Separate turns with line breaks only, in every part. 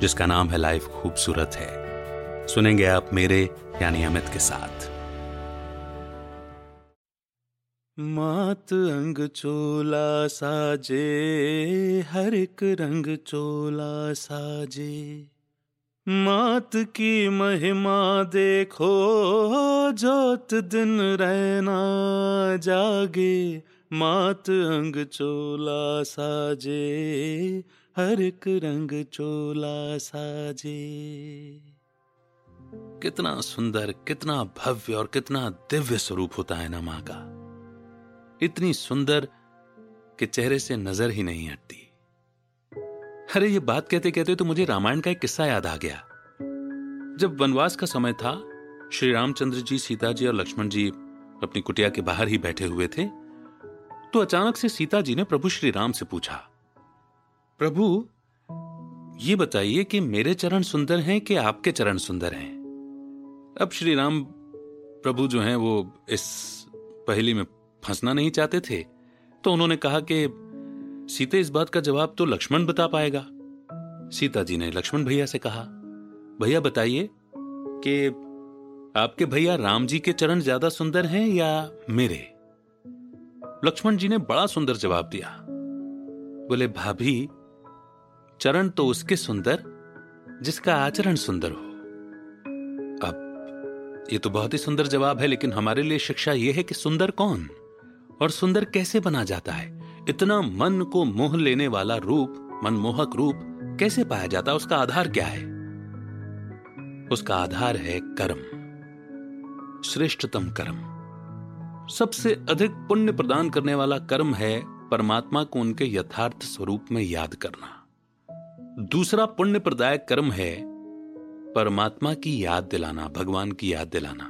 जिसका नाम है लाइफ खूबसूरत है। सुनेंगे आप मेरे, यानी अमित के साथ। मात अंग चोला साजे, हर एक रंग चोला साजे। मात की महिमा देखो, जोत दिन रहना जागे। मात अंग चोला साजे हर एक रंग चोला साजे। कितना सुंदर, कितना भव्य और कितना दिव्य स्वरूप होता है ना माँ का। इतनी सुंदर कि चेहरे से नज़र ही नहीं हटती। अरे, ये बात कहते कहते तो मुझे रामायण का एक किस्सा याद आ गया। जब वनवास का समय था, श्री रामचंद्र जी, सीता जी और लक्ष्मण जी अपनी कुटिया के बाहर ही बैठे हुए थे तो अचानक से सीता जी ने प्रभु श्री राम से पूछा प्रभु, ये बताइए कि मेरे चरण सुंदर हैं कि आपके चरण सुंदर हैं? अब श्री राम प्रभु जो हैं, वो इस पहली में फंसना नहीं चाहते थे तो उन्होंने कहा कि सीते, इस बात का जवाब तो लक्ष्मण बता पाएगा। सीता जी ने लक्ष्मण भैया से कहा, भैया, बताइए कि आपके भैया राम जी के चरण ज़्यादा सुंदर हैं या मेरे? लक्ष्मण जी ने बड़ा सुंदर जवाब दिया। बोले, भाभी चरण तो उसके सुंदर, जिसका आचरण सुंदर हो। अब, ये तो बहुत ही सुंदर जवाब है, लेकिन हमारे लिए शिक्षा यह है कि सुंदर कौन और सुंदर कैसे बना जाता है? इतना मन को मोह लेने वाला रूप, मनमोहक रूप कैसे पाया जाता है? उसका आधार क्या है? उसका आधार है कर्म, श्रेष्ठतम कर्म। सबसे अधिक पुण्य प्रदान करने वाला कर्म है परमात्मा को उनके यथार्थ स्वरूप में याद करना। दूसरा पुण्य प्रदायक कर्म है परमात्मा की याद दिलाना, भगवान की याद दिलाना।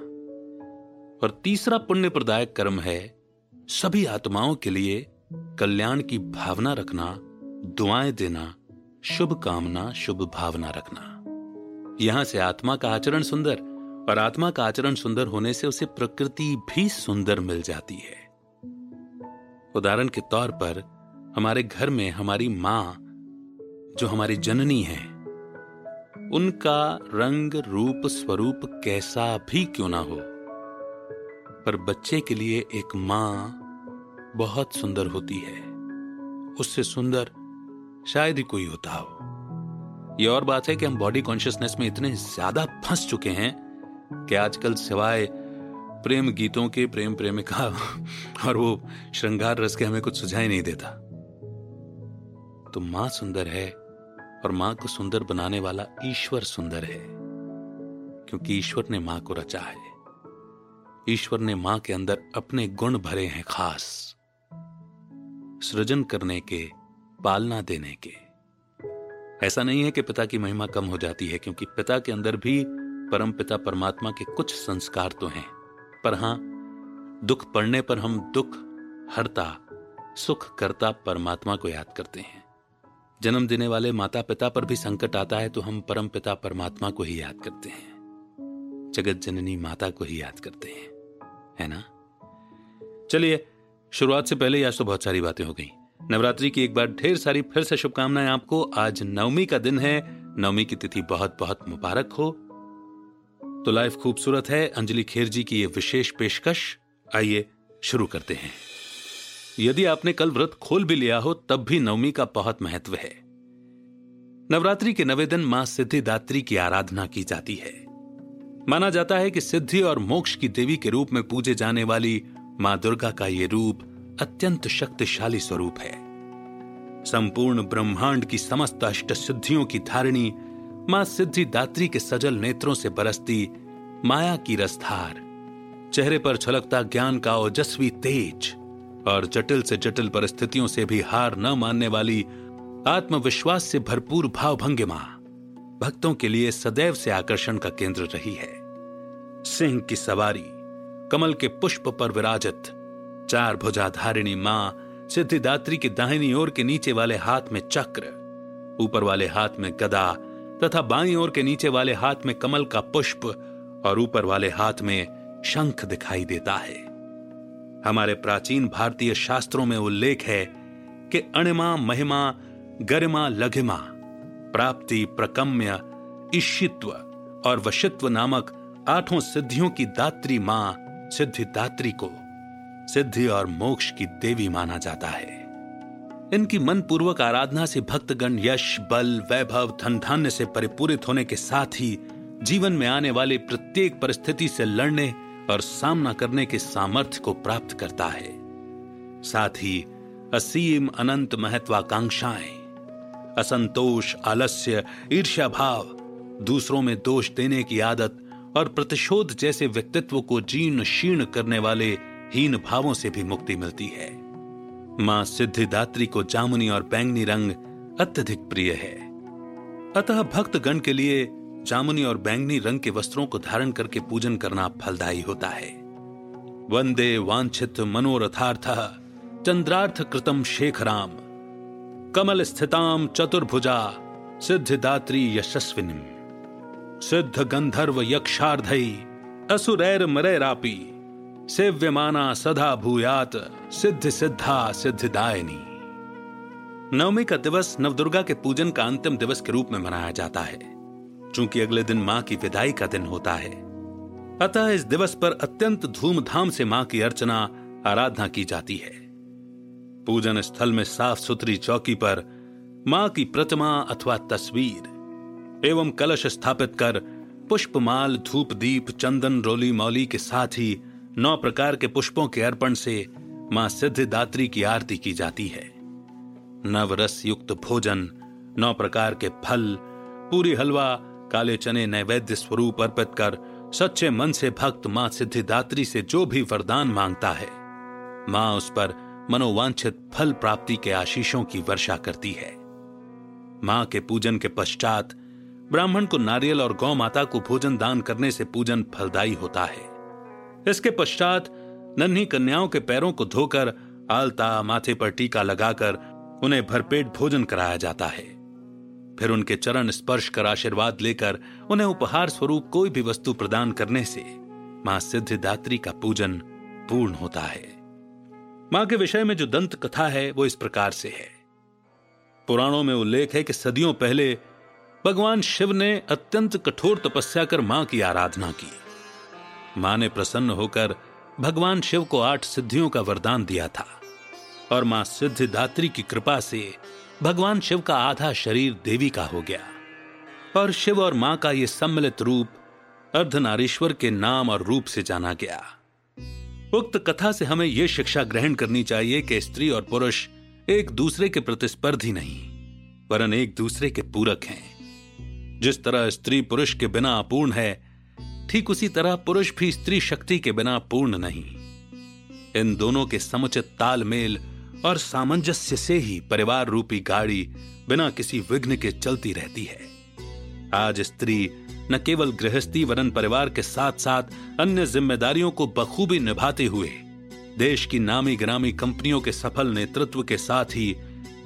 और तीसरा पुण्य प्रदायक कर्म है सभी आत्माओं के लिए कल्याण की भावना रखना, दुआएँ देना शुभ कामना शुभ भावना रखना। यहाँ से आत्मा का आचरण सुंदर और आत्मा का आचरण सुंदर होने से उसे प्रकृति भी सुंदर मिल जाती है। उदाहरण के तौर पर हमारे घर में हमारी माँ जो हमारी जननी है, उनका रंग, रूप, स्वरूप कैसा भी क्यों ना हो, पर बच्चे के लिए एक माँ बहुत सुंदर होती है। उससे सुंदर शायद ही कोई होता हो। यह और बात है कि हम बॉडी कॉन्शियसनेस में इतने ज़्यादा फंस चुके हैं कि आजकल सिवाय प्रेम गीतों के, प्रेम प्रेमिका और वो श्रृंगार रस के हमें कुछ सुझाई नहीं देता। तो माँ सुंदर है और माँ को सुंदर बनाने वाला ईश्वर सुंदर है, क्योंकि ईश्वर ने माँ को रचा है। ईश्वर ने माँ के अंदर अपने गुण भरे हैं खास, सृजन करने के, पालना देने के। ऐसा नहीं है कि पिता की महिमा कम हो जाती है, क्योंकि पिता के अंदर भी परम पिता परमात्मा के कुछ संस्कार तो हैं। पर हाँ, दुख पड़ने पर हम दुख, हरता, सुख करता परमात्मा को याद करते हैं। जन्म देने वाले माता पिता पर भी संकट आता है तो हम परम पिता परमात्मा को ही याद करते हैं। जगत जननी माता को ही याद करते हैं। है ना? चलिए, शुरुआत से पहले आज तो बहुत सारी बातें हो गई। नवरात्रि की एक बार ढेर सारी फिर से शुभकामनाएँ आपको। आज नवमी का दिन है। नवमी की तिथि बहुत बहुत मुबारक हो। तो लाइफ खूबसूरत है। अंजलि खेर जी की ये विशेष पेशकश, आइए शुरू करते हैं। यदि आपने कल व्रत खोल भी लिया हो, तब भी नवमी का बहुत महत्व है। नवरात्रि के नवे दिन माँ सिद्धिदात्री की आराधना की जाती है। माना जाता है कि सिद्धि और मोक्ष की देवी के रूप में पूजे जाने वाली माँ दुर्गा का यह रूप अत्यंत शक्तिशाली स्वरूप है। संपूर्ण ब्रह्मांड की समस्त अष्ट सिद्धियों की धारिणी माँ सिद्धिदात्री के सजल नेत्रों से बरसती माया की रसधार, चेहरे पर छलकता ज्ञान का ओजस्वी तेज और जटिल से जटिल परिस्थितियों से भी हार न मानने वाली आत्मविश्वास से भरपूर भावभंगिमा भक्तों के लिए सदैव से आकर्षण का केंद्र रही है। सिंह की सवारी, कमल के पुष्प पर विराजित, चार भुजाधारिणी माँ सिद्धिदात्री की दाहिनी ओर के नीचे वाले हाथ में चक्र, ऊपर वाले हाथ में गदा तथा बाई ओर के नीचे वाले हाथ में कमल का पुष्प और ऊपर वाले हाथ में शंख दिखाई देता है। हमारे प्राचीन भारतीय शास्त्रों में उल्लेख है कि अणिमा, महिमा, गरिमा, लघिमा, प्राप्ति, प्रकम्य, ईशित्व और वशित्व नामक आठों सिद्धियों की दात्री माँ सिद्धिदात्री को सिद्धि और मोक्ष की देवी माना जाता है। इनकी मन पूर्वक आराधना से भक्तगण यश, बल, वैभव धन धान्य से परिपूरित होने के साथ ही जीवन में आने वाली प्रत्येक परिस्थिति से लड़ने और सामना करने के सामर्थ्य को प्राप्त करता है। साथ ही, असीम अनंत महत्वाकांक्षाएँ, असंतोष, आलस्य ईर्ष्या भाव दूसरों में दोष देने की आदत और प्रतिशोध जैसे व्यक्तित्व को जीर्ण शीर्ण करने वाले हीन भावों से भी मुक्ति मिलती है। माँ सिद्धिदात्री को जामुनी और बैंगनी रंग अत्यधिक प्रिय है। अतः भक्तगण के लिए जामुनी और बैंगनी रंग के वस्त्रों को धारण करके पूजन करना फलदायी होता है। वंदे वांछित मनोरथार्थ चंद्रार्थ कृतम शेखराम कमल स्थिताम चतुर्भुजा, सिद्धिदात्री यशस्विनी सिद्ध गंधर्व यक्षार्धई असुरैर मरैरापी सेव्यमाना सदा भूयात सिद्ध सिद्धा सिद्धिदायनी। नवमी का दिवस नवदुर्गा के पूजन का अंतिम दिवस के रूप में मनाया जाता है। चूँकि अगले दिन माँ की विदाई का दिन होता है। अतः इस दिवस पर अत्यंत धूमधाम से माँ की अर्चना, आराधना की जाती है। पूजन स्थल में साफ़ सुथरी चौकी पर माँ की प्रतिमा अथवा तस्वीर, एवं कलश स्थापित कर पुष्पमाल धूप दीप चंदन रोली मौली के साथ ही नौ प्रकार के पुष्पों के अर्पण से माँ सिद्धिदात्री की आरती की जाती है। नवरस युक्त भोजन, नौ प्रकार के फल, पूरी हलवा काले चने नैवेद्य स्वरूप अर्पित कर, सच्चे मन से भक्त माँ सिद्धिदात्री से जो भी वरदान माँगता है, माँ उस पर मनोवांछित फल प्राप्ति के आशीषों की वर्षा करती है। माँ के पूजन के पश्चात ब्राह्मण को नारियल और गौ माता को भोजन दान करने से पूजन फलदायी होता है। इसके पश्चात नन्ही कन्याओं के पैरों को धोकर, आलता माथे पर टीका लगाकर उन्हें भरपेट भोजन कराया जाता है। फिर उनके चरण स्पर्श कर आशीर्वाद लेकर उन्हें उपहार स्वरूप कोई भी वस्तु प्रदान करने से माँ सिद्धिदात्री का पूजन पूर्ण होता है। माँ के विषय में जो दंत कथा है, वो इस प्रकार से है। पुराणों में उल्लेख है कि सदियों पहले भगवान शिव ने अत्यंत कठोर तपस्या कर माँ की आराधना की। माँ ने प्रसन्न होकर भगवान शिव को आठ सिद्धियों का वरदान दिया था और माँ सिद्धिदात्री की कृपा से भगवान शिव का आधा शरीर देवी का हो गया और शिव और माँ का यह सम्मिलित रूप अर्धनारीश्वर के नाम और रूप से जाना गया। उक्त कथा से हमें यह शिक्षा ग्रहण करनी चाहिए कि स्त्री और पुरुष एक दूसरे के प्रतिस्पर्धी नहीं, वरन एक दूसरे के पूरक हैं। जिस तरह स्त्री पुरुष के बिना अपूर्ण है, ठीक उसी तरह पुरुष भी स्त्री शक्ति के बिना पूर्ण नहीं। इन दोनों के समुचित तालमेल और सामंजस्य से ही परिवार रूपी गाड़ी बिना किसी विघ्न के चलती रहती है। आज स्त्री न केवल गृहस्थी वरन परिवार के साथ साथ अन्य जिम्मेदारियों को बखूबी निभाते हुए, देश की नामी ग्रामी कंपनियों के सफल नेतृत्व के साथ ही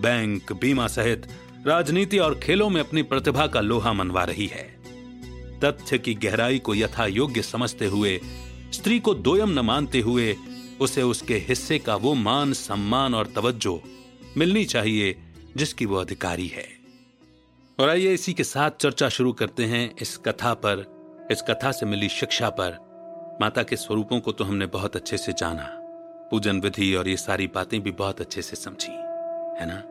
बैंक, बीमा सहित राजनीति और खेलों में अपनी प्रतिभा का लोहा मनवा रही है। तथ्य की गहराई को यथा योग्य समझते हुए, स्त्री को दोयम न मानते हुए उसे उसके हिस्से का वो मान, सम्मान और तवज्जो मिलनी चाहिए, जिसकी वो अधिकारी है। और आइए इसी के साथ चर्चा शुरू करते हैं इस कथा पर, इस कथा से मिली शिक्षा पर। माता के स्वरूपों को तो हमने बहुत अच्छे से जाना। पूजन विधि और ये सारी बातें भी बहुत अच्छे से समझी, है ना?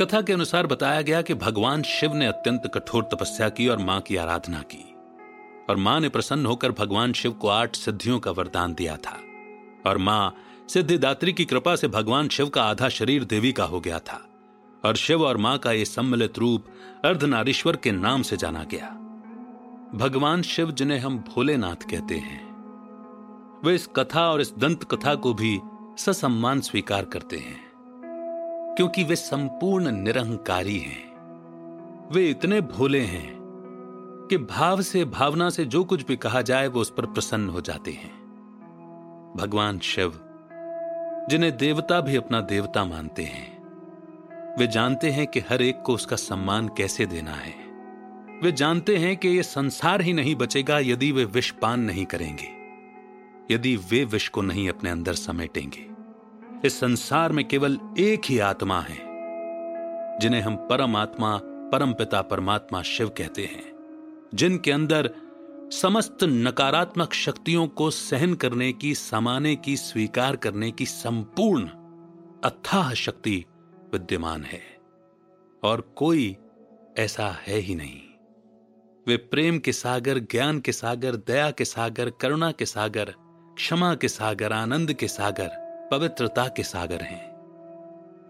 कथा के अनुसार बताया गया कि भगवान शिव ने अत्यंत कठोर तपस्या की और माँ की आराधना की। और माँ ने प्रसन्न होकर भगवान शिव को आठ सिद्धियों का वरदान दिया था। और माँ सिद्धिदात्री की कृपा से भगवान शिव का आधा शरीर देवी का हो गया था, और शिव और माँ का यह सम्मिलित रूप अर्धनारीश्वर के नाम से जाना गया। भगवान शिव जिन्हें हम भोलेनाथ कहते हैं, वे इस कथा और इस दंत कथा को भी ससम्मान स्वीकार करते हैं, क्योंकि वे संपूर्ण निरंकारी हैं। वे इतने भोले हैं कि भाव से भावना से जो कुछ भी कहा जाए वो उस पर प्रसन्न हो जाते हैं। भगवान शिव, जिन्हें देवता भी अपना देवता मानते हैं। वे जानते हैं कि हर एक को उसका सम्मान कैसे देना है। वे जानते हैं कि यह संसार ही नहीं बचेगा यदि वे विष पान नहीं करेंगे। यदि वे विष को नहीं अपने अंदर समेटेंगे। इस संसार में केवल एक ही आत्मा है, जिन्हें हम परम आत्मा परम पिता परमात्मा शिव कहते हैं, जिनके अंदर समस्त नकारात्मक शक्तियों को सहन करने की, समाने की, स्वीकार करने की संपूर्ण अथाह शक्ति विद्यमान है। और कोई ऐसा है ही नहीं। वे प्रेम के सागर, ज्ञान के सागर, दया के सागर, करुणा के सागर, क्षमा के सागर, आनंद के सागर, पवित्रता के सागर हैं,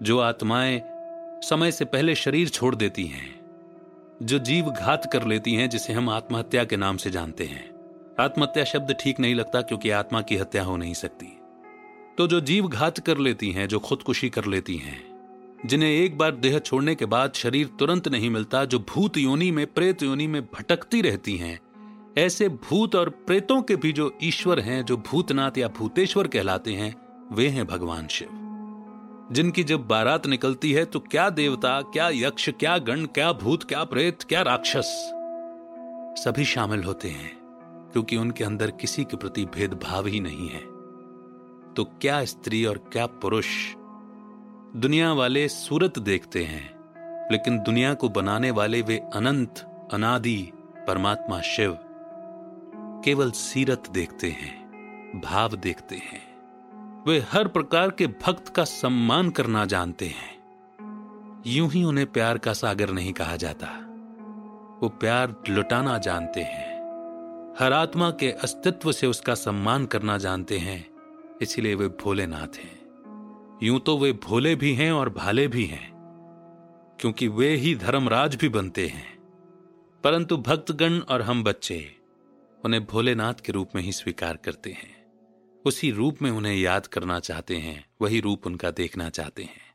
जो आत्माएँ समय से पहले शरीर छोड़ देती हैं। जो जीव घात कर लेती हैं, जिसे हम आत्महत्या के नाम से जानते हैं। आत्महत्या शब्द ठीक नहीं लगता क्योंकि आत्मा की हत्या हो नहीं सकती। तो जो जीव घात कर लेती हैं, जो खुदकुशी कर लेती हैं, जिन्हें एक बार देह छोड़ने के बाद शरीर तुरंत नहीं मिलता, जो भूत योनि में, प्रेत योनि में भटकती रहती हैं, ऐसे भूत और प्रेतों के भी जो ईश्वर हैं, जो भूतनाथ या भूतेश्वर कहलाते हैं, वे हैं भगवान शिव। जिनकी जब बारात निकलती है तो क्या देवता, क्या यक्ष, क्या गण, क्या भूत, क्या प्रेत, क्या राक्षस सभी शामिल होते हैं, क्योंकि उनके अंदर किसी के प्रति भेदभाव ही नहीं है। तो क्या स्त्री और क्या पुरुष दुनिया वाले सूरत देखते हैं, लेकिन दुनिया को बनाने वाले वे अनंत, अनादि परमात्मा शिव केवल सीरत देखते हैं, भाव देखते हैं। वे हर प्रकार के भक्त का सम्मान करना जानते हैं। यूँ ही उन्हें प्यार का सागर नहीं कहा जाता। वो प्यार लुटाना जानते हैं। हर आत्मा के अस्तित्व से उसका सम्मान करना जानते हैं, इसलिए वे भोलेनाथ हैं। यूँ तो वे भोले भी हैं और भाले भी हैं, क्योंकि वे ही धर्मराज भी बनते हैं। परंतु भक्तगण और हम बच्चे, उन्हें भोलेनाथ के रूप में ही स्वीकार करते हैं। उसी रूप में उन्हें याद करना चाहते हैं, वही रूप उनका देखना चाहते हैं।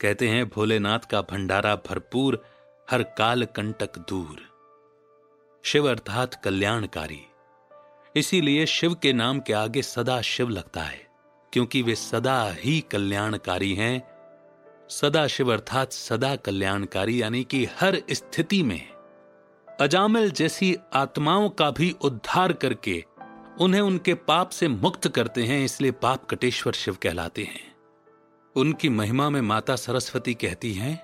कहते हैं, भोलेनाथ का भंडारा भरपूर, हर काल कंटक दूर। शिव अर्थात कल्याणकारी। इसीलिए शिव के नाम के आगे सदा शिव लगता है, क्योंकि वे सदा ही कल्याणकारी हैं। सदा शिव अर्थात सदा कल्याणकारी, यानी कि हर स्थिति में। अजामिल जैसी आत्माओं का भी उद्धार करके उन्हें उनके पाप से मुक्त करते हैं, इसलिए पाप कटेश्वर शिव कहलाते हैं। उनकी महिमा में माता सरस्वती कहती हैं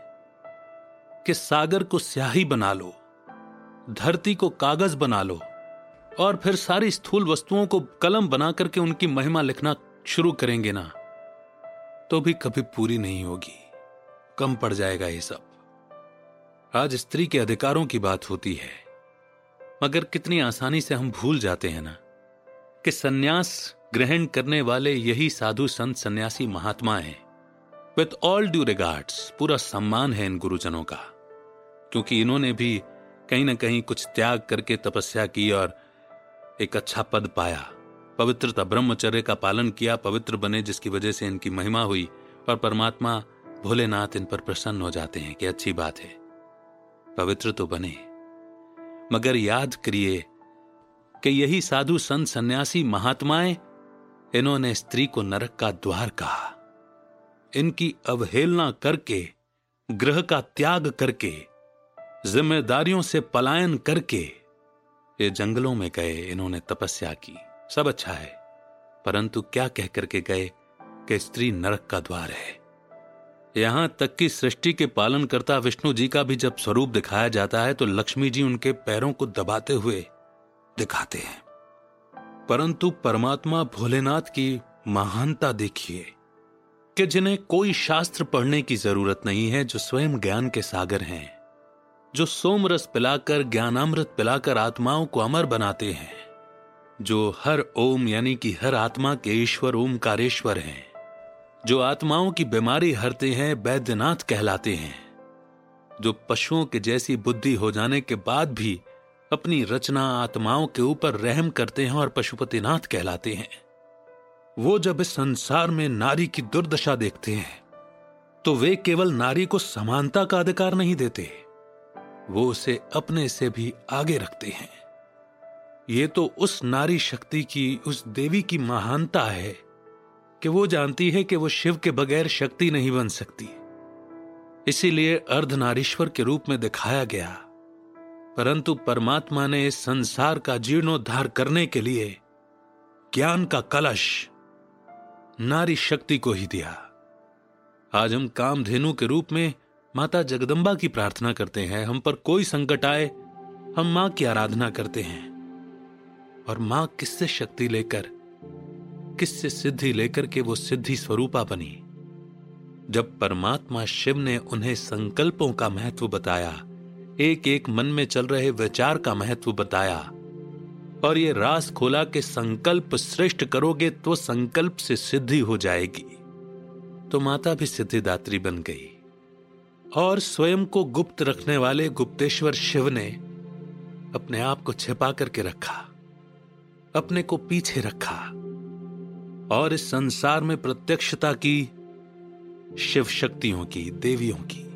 कि सागर को स्याही बना लो, धरती को कागज़ बना लो, और फिर सारी स्थूल वस्तुओं को कलम बना करके उनकी महिमा लिखना शुरू करेंगे ना तो भी कभी पूरी नहीं होगी। कम पड़ जाएगा ये सब। आज स्त्री के अधिकारों की बात होती है, मगर कितनी आसानी से हम भूल जाते हैं ना। कि सन्यास ग्रहण करने वाले यही साधु संत सन्यासी महात्मा हैं। विथ ऑल ड्यू रिगार्ड्स पूरा सम्मान है इन गुरुजनों का, क्योंकि इन्होंने भी कहीं ना कहीं कुछ त्याग करके तपस्या की और एक अच्छा पद पाया। पवित्रता, ब्रह्मचर्य का पालन किया, पवित्र बने, जिसकी वजह से इनकी महिमा हुई और परमात्मा भोलेनाथ इन पर प्रसन्न हो जाते हैं, कि अच्छी बात है। पवित्र तो बने। मगर याद करिए कि यही साधु संत सन्यासी महात्माएँ, इन्होंने स्त्री को नरक का द्वार कहा। इनकी अवहेलना करके, ग्रह का त्याग करके, जिम्मेदारियों से पलायन करके, ये जंगलों में गए, इन्होंने तपस्या की। सब अच्छा है, परंतु क्या कह करके गए कि स्त्री नरक का द्वार है? यहाँ तक कि सृष्टि के पालन करता विष्णु जी का भी जब स्वरूप दिखाया जाता है तो लक्ष्मी जी उनके पैरों को दबाते हुए दिखाते हैं। परंतु परमात्मा भोलेनाथ की महानता देखिए कि जिन्हें कोई शास्त्र पढ़ने की ज़रूरत नहीं है, जो स्वयं ज्ञान के सागर हैं, जो सोमरस पिलाकर, ज्ञानामृत पिलाकर आत्माओं को अमर बनाते हैं, जो हर ओम यानी कि हर आत्मा के ईश्वर ओमकारेश्वर हैं, जो आत्माओं की बीमारी हरते हैं, वैद्यनाथ कहलाते हैं, जो पशुओं के जैसी बुद्धि हो जाने के बाद भी अपनी रचना आत्माओं के ऊपर रहम करते हैं और पशुपतिनाथ कहलाते हैं। वो जब इस संसार में नारी की दुर्दशा देखते हैं तो वे केवल नारी को समानता का अधिकार नहीं देते, वो उसे अपने से भी आगे रखते हैं। ये तो उस नारी शक्ति की, उस देवी की महानता है कि वो जानती है कि वो शिव के बगैर शक्ति नहीं बन सकती। इसीलिए अर्धनारीश्वर के रूप में दिखाया गया परंतु परमात्मा ने इस संसार का जीर्णोद्धार करने के लिए ज्ञान का कलश, नारी शक्ति को ही दिया। आज हम कामधेनु के रूप में माता जगदम्बा की प्रार्थना करते हैं। हम पर कोई संकट आए, हम माँ की आराधना करते हैं। और माँ किससे शक्ति लेकर, किससे सिद्धि लेकर के वो सिद्धि स्वरूपा बनी? जब परमात्मा शिव ने उन्हें संकल्पों का महत्व बताया एक एक मन में चल रहे विचार का महत्व बताया। और ये रास खोला के संकल्प श्रेष्ठ करोगे तो संकल्प से सिद्धि हो जाएगी। तो माता भी सिद्धिदात्री बन गई। और स्वयं को गुप्त रखने वाले गुप्तेश्वर शिव ने अपने आप को छिपा करके रखा। अपने को पीछे रखा। और इस संसार में प्रत्यक्षता की, शिव शक्तियों की, देवियों की,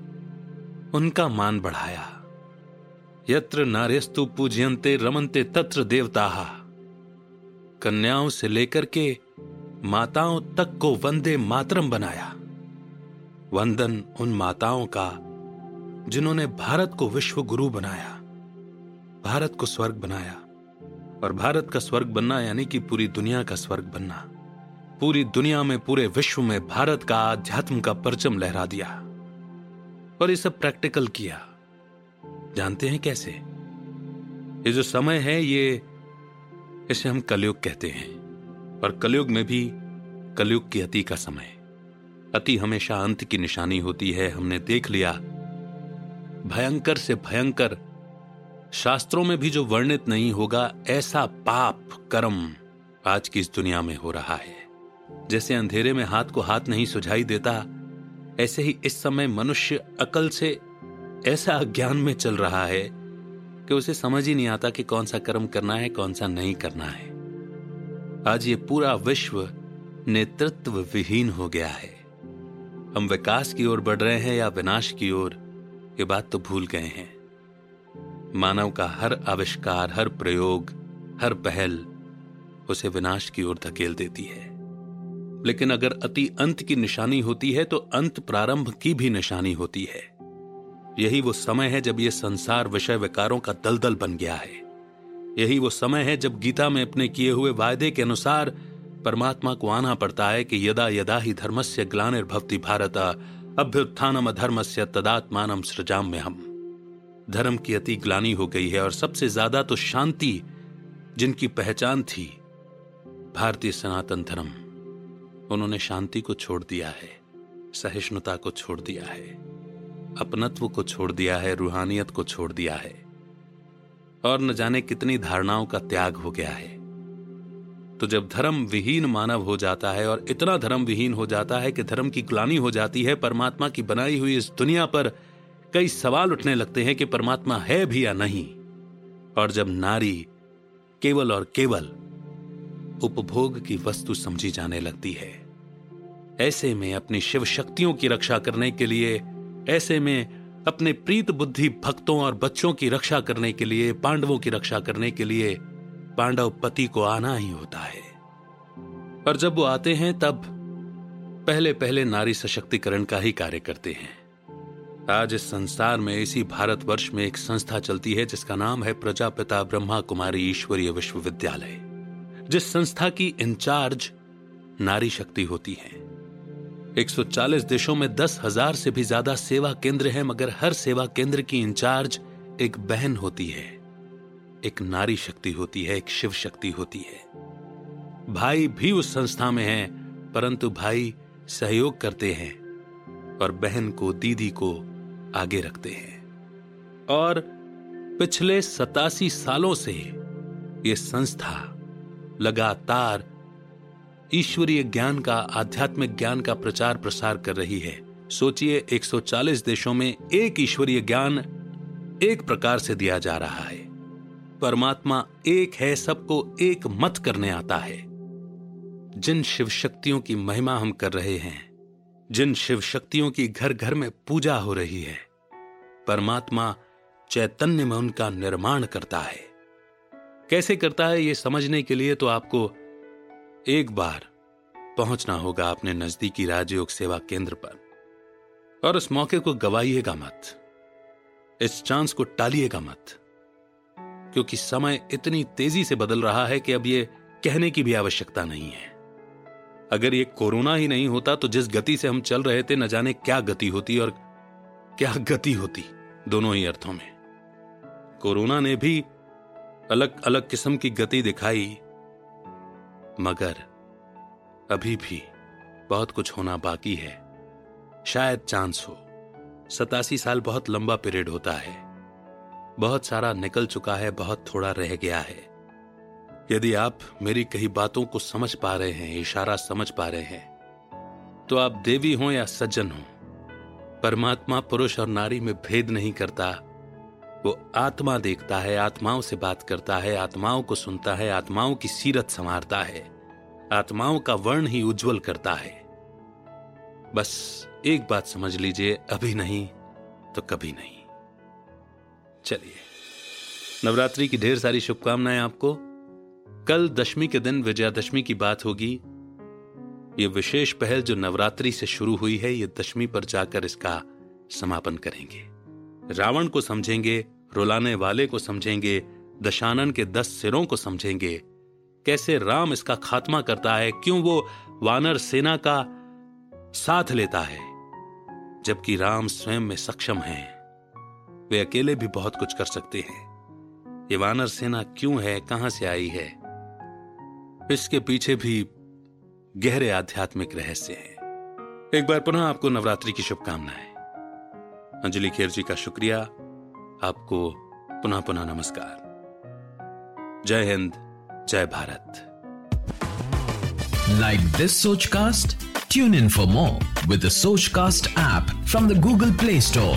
उनका मान बढ़ाया। यत्र नार्यस्तु पूजयंते रमनते तत्र देवता। कन्याओं से लेकर के माताओं तक को वंदे मातरम बनाया। वंदन उन माताओं का, जिन्होंने भारत को विश्व गुरु बनाया, भारत को स्वर्ग बनाया, और भारत का स्वर्ग बनना यानी कि पूरी दुनिया का स्वर्ग बनना, पूरी दुनिया में, पूरे विश्व में भारत का आध्यात्म का परचम लहरा दिया, और ये सब प्रैक्टिकल किया। जानते हैं कैसे? ये जो समय है, ये, इसे हम कलयुग कहते हैं। और कलयुग में भी कलयुग की अति का समय अति हमेशा अंत की निशानी होती है, हमने देख लिया। भयंकर से भयंकर, शास्त्रों में भी जो वर्णित नहीं होगा, ऐसा पाप, कर्म आज की इस दुनिया में हो रहा है। जैसे अंधेरे में हाथ को हाथ नहीं सुझाई देता, ऐसे ही इस समय मनुष्य अकल से ऐसा अज्ञान में चल रहा है कि उसे समझ ही नहीं आता कि कौन सा कर्म करना है, कौन सा नहीं करना है। आज ये पूरा विश्व नेतृत्व विहीन हो गया है। हम विकास की ओर बढ़ रहे हैं या विनाश की ओर, ये बात तो भूल गए हैं। मानव का हर आविष्कार, हर प्रयोग, हर पहल उसे विनाश की ओर धकेल देती है। लेकिन अगर अति अंत की निशानी होती है तो अंत प्रारंभ की भी निशानी होती है। यही वो समय है जब ये संसार विषय विकारों का दलदल बन गया है। यही वो समय है जब गीता में अपने किए हुए वायदे के अनुसार परमात्मा को आना पड़ता है कि यदा यदा ही धर्मस्य ग्लानिर्भवती भारत, अभ्युत्थानम धर्मस्य तदात्मान सृजाम में हम धर्म की अति ग्लानी हो गई है और सबसे ज़्यादा तो शांति जिनकी पहचान थी, भारतीय सनातन धर्म। उन्होंने शांति को छोड़ दिया है, सहिष्णुता को छोड़ दिया है। अपनत्व को छोड़ दिया है, रूहानियत को छोड़ दिया है। और न जाने कितनी धारणाओं का त्याग हो गया है। तो जब धर्म विहीन मानव हो जाता है और इतना धर्म विहीन हो जाता है कि धर्म की ग्लानी हो जाती है, परमात्मा की बनाई हुई इस दुनिया पर कई सवाल उठने लगते हैं कि परमात्मा है भी या नहीं। और जब नारी केवल और केवल उपभोग की वस्तु समझी जाने लगती है, ऐसे में अपनी शिव शक्तियों की रक्षा करने के लिए ऐसे में अपने प्रीत बुद्धि भक्तों और बच्चों की रक्षा करने के लिए, पांडवों की रक्षा करने के लिए पांडव पति को आना ही होता है। और जब वो आते हैं, तब पहले पहले नारी सशक्तिकरण का ही कार्य करते हैं। आज इस संसार में, इसी भारतवर्ष में एक संस्था चलती है, जिसका नाम है प्रजापिता ब्रह्मा कुमारी ईश्वरीय विश्वविद्यालय, जिस संस्था की इंचार्ज नारी शक्ति होती है। 140 देशों में दस हज़ार से भी ज़्यादा सेवा केंद्र हैं, मगर हर सेवा केंद्र की इंचार्ज एक बहन होती है। एक नारी शक्ति होती है, एक शिव शक्ति होती है। भाई भी उस संस्था में हैं, परंतु भाई सहयोग करते हैं और बहन को, दीदी को आगे रखते हैं। और पिछले सतासी सालों से ये संस्था लगातार ईश्वरीय ज्ञान का, आध्यात्मिक ज्ञान का प्रचार प्रसार कर रही है। सोचिए 140 देशों में एक ईश्वरीय ज्ञान एक प्रकार से दिया जा रहा है। परमात्मा एक है, सबको एक मत करने आता है। जिन शिव शक्तियों की महिमा हम कर रहे हैं, जिन शिव शक्तियों की घर घर में पूजा हो रही है, परमात्मा चैतन्य में उनका निर्माण करता है। कैसे करता है यह समझने के लिए तो आपको एक बार पहुँचना होगा अपने नजदीकी राजयोग सेवा केंद्र पर। और उस मौके को गवाइएगा मत। इस चांस को टालिएगा मत। क्योंकि समय इतनी तेज़ी से बदल रहा है कि अब यह कहने की भी आवश्यकता नहीं है। अगर ये कोरोना ही नहीं होता तो जिस गति से हम चल रहे थे, न जाने क्या गति होती और क्या गति होती दोनों ही अर्थों में। कोरोना ने भी अलग अलग किस्म की गति दिखाई। मगर अभी भी बहुत कुछ होना बाकी है। शायद चांस हो। सतासी साल बहुत लंबा पीरियड होता है। बहुत सारा निकल चुका है, बहुत थोड़ा रह गया है। यदि आप मेरी कही बातों को समझ पा रहे हैं, इशारा समझ पा रहे हैं तो आप देवी हो या सज्जन हो, परमात्मा पुरुष और नारी में भेद नहीं करता। वो आत्मा देखता है, आत्माओं से बात करता है, आत्माओं को सुनता है, आत्माओं की सीरत संवारता है, आत्माओं का वर्ण ही उज्जवल करता है। बस एक बात समझ लीजिए, अभी नहीं तो कभी नहीं। चलिए, नवरात्रि की ढेर सारी शुभकामनाएँ आपको। कल दशमी के दिन विजयादशमी की बात होगी। ये विशेष पहल जो नवरात्रि से शुरू हुई है, ये दशमी पर जाकर इसका समापन करेंगे। रावण को समझेंगे रुलाने वाले को समझेंगे, दशानन के दस सिरों को समझेंगे। कैसे राम इसका खात्मा करता है, क्यों वो वानर सेना का साथ लेता है? जबकि राम स्वयं में सक्षम हैं। वे अकेले भी बहुत कुछ कर सकते हैं। ये वानर सेना क्यों है, कहाँ से आई है? इसके पीछे भी गहरे आध्यात्मिक रहस्य है। एक बार पुनः आपको नवरात्रि की शुभकामनाएँ। अंजलि खेर जी का शुक्रिया। आपको पुनः पुनः नमस्कार। जय हिंद, जय Bharat.
Like this Soch cast tune in for more with Soch cast app from the Google Play Store